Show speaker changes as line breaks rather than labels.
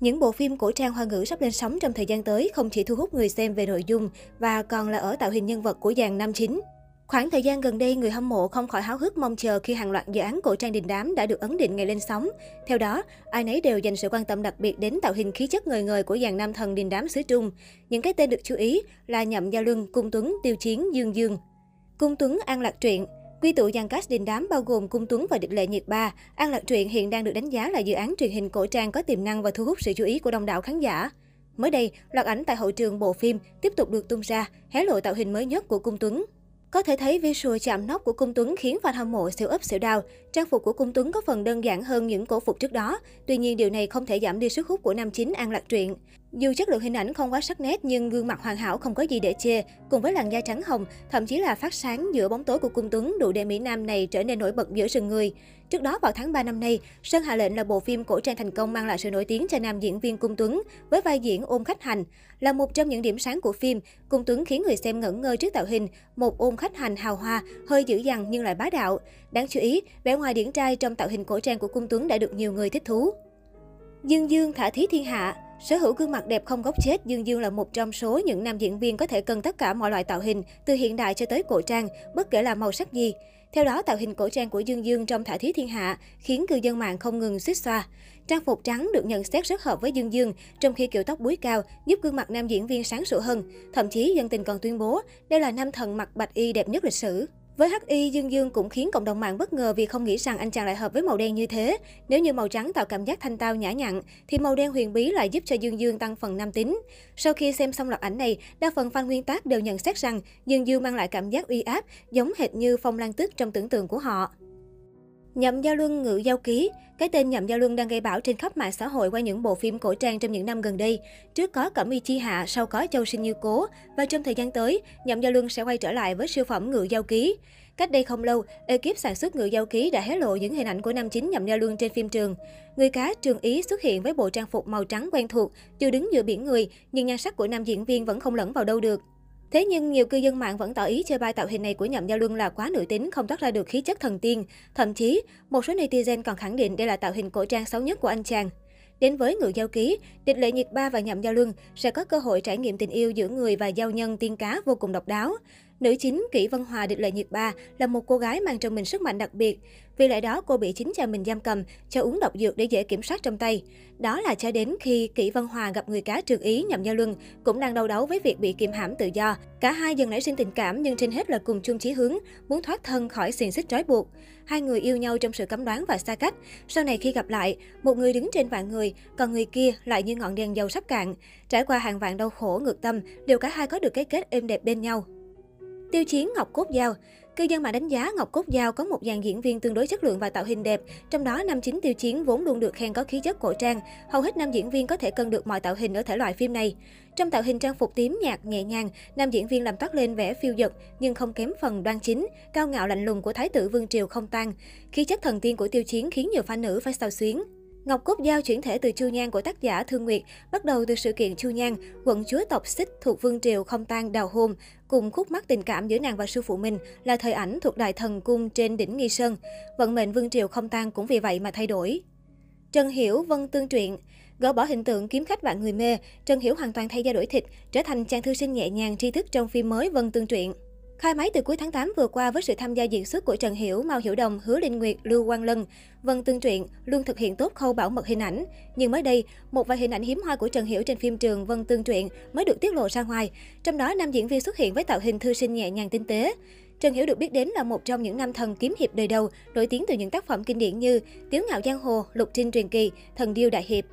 Những bộ phim cổ trang hoa ngữ sắp lên sóng trong thời gian tới không chỉ thu hút người xem về nội dung và còn là ở tạo hình nhân vật của dàn nam chính. Khoảng thời gian gần đây, người hâm mộ không khỏi háo hức mong chờ khi hàng loạt dự án cổ trang đình đám đã được ấn định ngày lên sóng. Theo đó, ai nấy đều dành sự quan tâm đặc biệt đến tạo hình khí chất người người của dàn nam thần đình đám xứ Trung. Những cái tên được chú ý là Nhậm Gia Luân, Cung Tuấn, Tiêu Chiến, Dương Dương. Cung Tuấn, An Lạc Truyện Quy tụ dàn cast đình đám bao gồm Cung Tuấn và Địch Lệ Nhiệt Ba, An Lạc Truyện hiện đang được đánh giá là dự án truyền hình cổ trang có tiềm năng và thu hút sự chú ý của đông đảo khán giả. Mới đây, loạt ảnh tại hậu trường bộ phim tiếp tục được tung ra, hé lộ tạo hình mới nhất của Cung Tuấn. Có thể thấy visual chạm nóc của Cung Tuấn khiến fan hâm mộ siêu ấp siêu đau. Trang phục của Cung Tuấn có phần đơn giản hơn những cổ phục trước đó. Tuy nhiên điều này không thể giảm đi sức hút của nam chính An Lạc Truyện. Dù chất lượng hình ảnh không quá sắc nét nhưng gương mặt hoàn hảo không có gì để chê, cùng với làn da trắng hồng, thậm chí là phát sáng giữa bóng tối của cung tuấn đủ để Mỹ Nam này trở nên nổi bật giữa rừng người. Trước đó vào tháng 3 năm nay, Sơn Hạ Lệnh là bộ phim cổ trang thành công mang lại sự nổi tiếng cho nam diễn viên Cung Tuấn với vai diễn ôm khách hành. Là một trong những điểm sáng của phim, Cung Tuấn khiến người xem ngẩn ngơ trước tạo hình, một ôm khách hành hào hoa, hơi dữ dằn nhưng lại bá đạo. Đáng chú ý, vẻ ngoài điển trai trong tạo hình cổ trang của Cung Tuấn đã được nhiều người thích thú. Dương Dương thả thí thiên hạ Sở hữu gương mặt đẹp không góc chết, Dương Dương là một trong số những nam diễn viên có thể cân tất cả mọi loại tạo hình, từ hiện đại cho tới cổ trang, bất kể là màu sắc gì. Theo đó, tạo hình cổ trang của Dương Dương trong Thả Thí Thiên Hạ khiến cư dân mạng không ngừng suýt xoa. Trang phục trắng được nhận xét rất hợp với Dương Dương, trong khi kiểu tóc búi cao giúp gương mặt nam diễn viên sáng sủa hơn. Thậm chí, dân tình còn tuyên bố đây là nam thần mặc bạch y đẹp nhất lịch sử. Với HI, Dương Dương cũng khiến cộng đồng mạng bất ngờ vì không nghĩ rằng anh chàng lại hợp với màu đen như thế. Nếu như màu trắng tạo cảm giác thanh tao nhã nhặn, thì màu đen huyền bí lại giúp cho Dương Dương tăng phần nam tính. Sau khi xem xong loạt ảnh này, đa phần fan nguyên tác đều nhận xét rằng Dương Dương mang lại cảm giác uy áp, giống hệt như Phong Lan Tức trong tưởng tượng của họ. Nhậm Gia Luân ngự giao ký Cái tên Nhậm Gia Luân đang gây bão trên khắp mạng xã hội qua những bộ phim cổ trang trong những năm gần đây. Trước có Cẩm Y Chi Hạ, sau có Châu Sinh Như Cố. Và trong thời gian tới, Nhậm Gia Luân sẽ quay trở lại với siêu phẩm ngự giao ký. Cách đây không lâu, ekip sản xuất ngự giao ký đã hé lộ những hình ảnh của nam chính Nhậm Gia Luân trên phim trường. Người cá Trường Ý xuất hiện với bộ trang phục màu trắng quen thuộc, dù đứng giữa biển người, nhưng nhan sắc của nam diễn viên vẫn không lẫn vào đâu được. Thế nhưng nhiều cư dân mạng vẫn tỏ ý chơi bài tạo hình này của Nhậm Gia Luân là quá nữ tính, không toát ra được khí chất thần tiên. Thậm chí, một số netizen còn khẳng định đây là tạo hình cổ trang xấu nhất của anh chàng. Đến với ngự giao ký, địch lệ nhiệt ba và nhậm giao luân sẽ có cơ hội trải nghiệm tình yêu giữa người và giao nhân tiên cá vô cùng độc đáo. Nữ chính Kỷ Vân Hòa được lợi nhiệt ba là một cô gái mang trong mình sức mạnh đặc biệt. Vì lẽ đó, cô bị chính cha mình giam cầm, cho uống độc dược để dễ kiểm soát trong tay. Đó là cho đến khi Kỷ Vân Hòa gặp người cá trường ý nhậm giao luân, cũng đang đau đấu với việc bị kiềm hãm tự do. Cả hai dần nảy sinh tình cảm nhưng trên hết là cùng chung chí hướng, muốn thoát thân khỏi xiềng xích trói buộc. Hai người yêu nhau trong sự cấm đoán và xa cách. Sau này khi gặp lại, một người đứng trên vạn người, còn người kia lại như ngọn đèn dầu sắp cạn. Trải qua hàng vạn đau khổ ngược tâm, đều cả hai có được cái kết êm đẹp bên nhau. Tiêu Chiến Ngọc Cốt Giao Cư dân mạng đánh giá Ngọc Cốt Giao có một dàn diễn viên tương đối chất lượng và tạo hình đẹp, trong đó nam chính Tiêu Chiến vốn luôn được khen có khí chất cổ trang. Hầu hết nam diễn viên có thể cân được mọi tạo hình ở thể loại phim này. Trong tạo hình trang phục tím nhạt nhẹ nhàng, nam diễn viên làm toát lên vẻ phiêu dật nhưng không kém phần đoan chính, cao ngạo lạnh lùng của thái tử Vương Triều không tan. Khí chất thần tiên của Tiêu Chiến khiến nhiều fan nữ phải sao xuyến. Ngọc Cốt Giao chuyển thể từ Chu Nhan của tác giả Thương Nguyệt, bắt đầu từ sự kiện Chu Nhan, quận chúa tộc xích thuộc Vương Triều không tan đào hôn, cùng khúc mắc tình cảm giữa nàng và sư phụ mình là thời ảnh thuộc Đại Thần Cung trên đỉnh Nghi Sơn. Vận mệnh Vương Triều không tan cũng vì vậy mà thay đổi. Trần Hiểu Vân Tương Truyện Gỡ bỏ hình tượng kiếm khách vạn người mê, Trần Hiểu hoàn toàn thay da đổi thịt, trở thành chàng thư sinh nhẹ nhàng tri thức trong phim mới Vân Tương Truyện. Khai máy từ cuối tháng 8 vừa qua với sự tham gia diễn xuất của Trần Hiểu, Mao Hiểu Đồng, Hứa Linh Nguyệt, Lưu Quang Lân, Vân Tương Truyện luôn thực hiện tốt khâu bảo mật hình ảnh. Nhưng mới đây, một vài hình ảnh hiếm hoi của Trần Hiểu trên phim trường Vân Tương Truyện mới được tiết lộ ra ngoài. Trong đó, nam diễn viên xuất hiện với tạo hình thư sinh nhẹ nhàng tinh tế. Trần Hiểu được biết đến là một trong những nam thần kiếm hiệp đời đầu, nổi tiếng từ những tác phẩm kinh điển như Tiếu ngạo giang hồ, Lục trinh truyền kỳ, Thần điêu đại hiệp.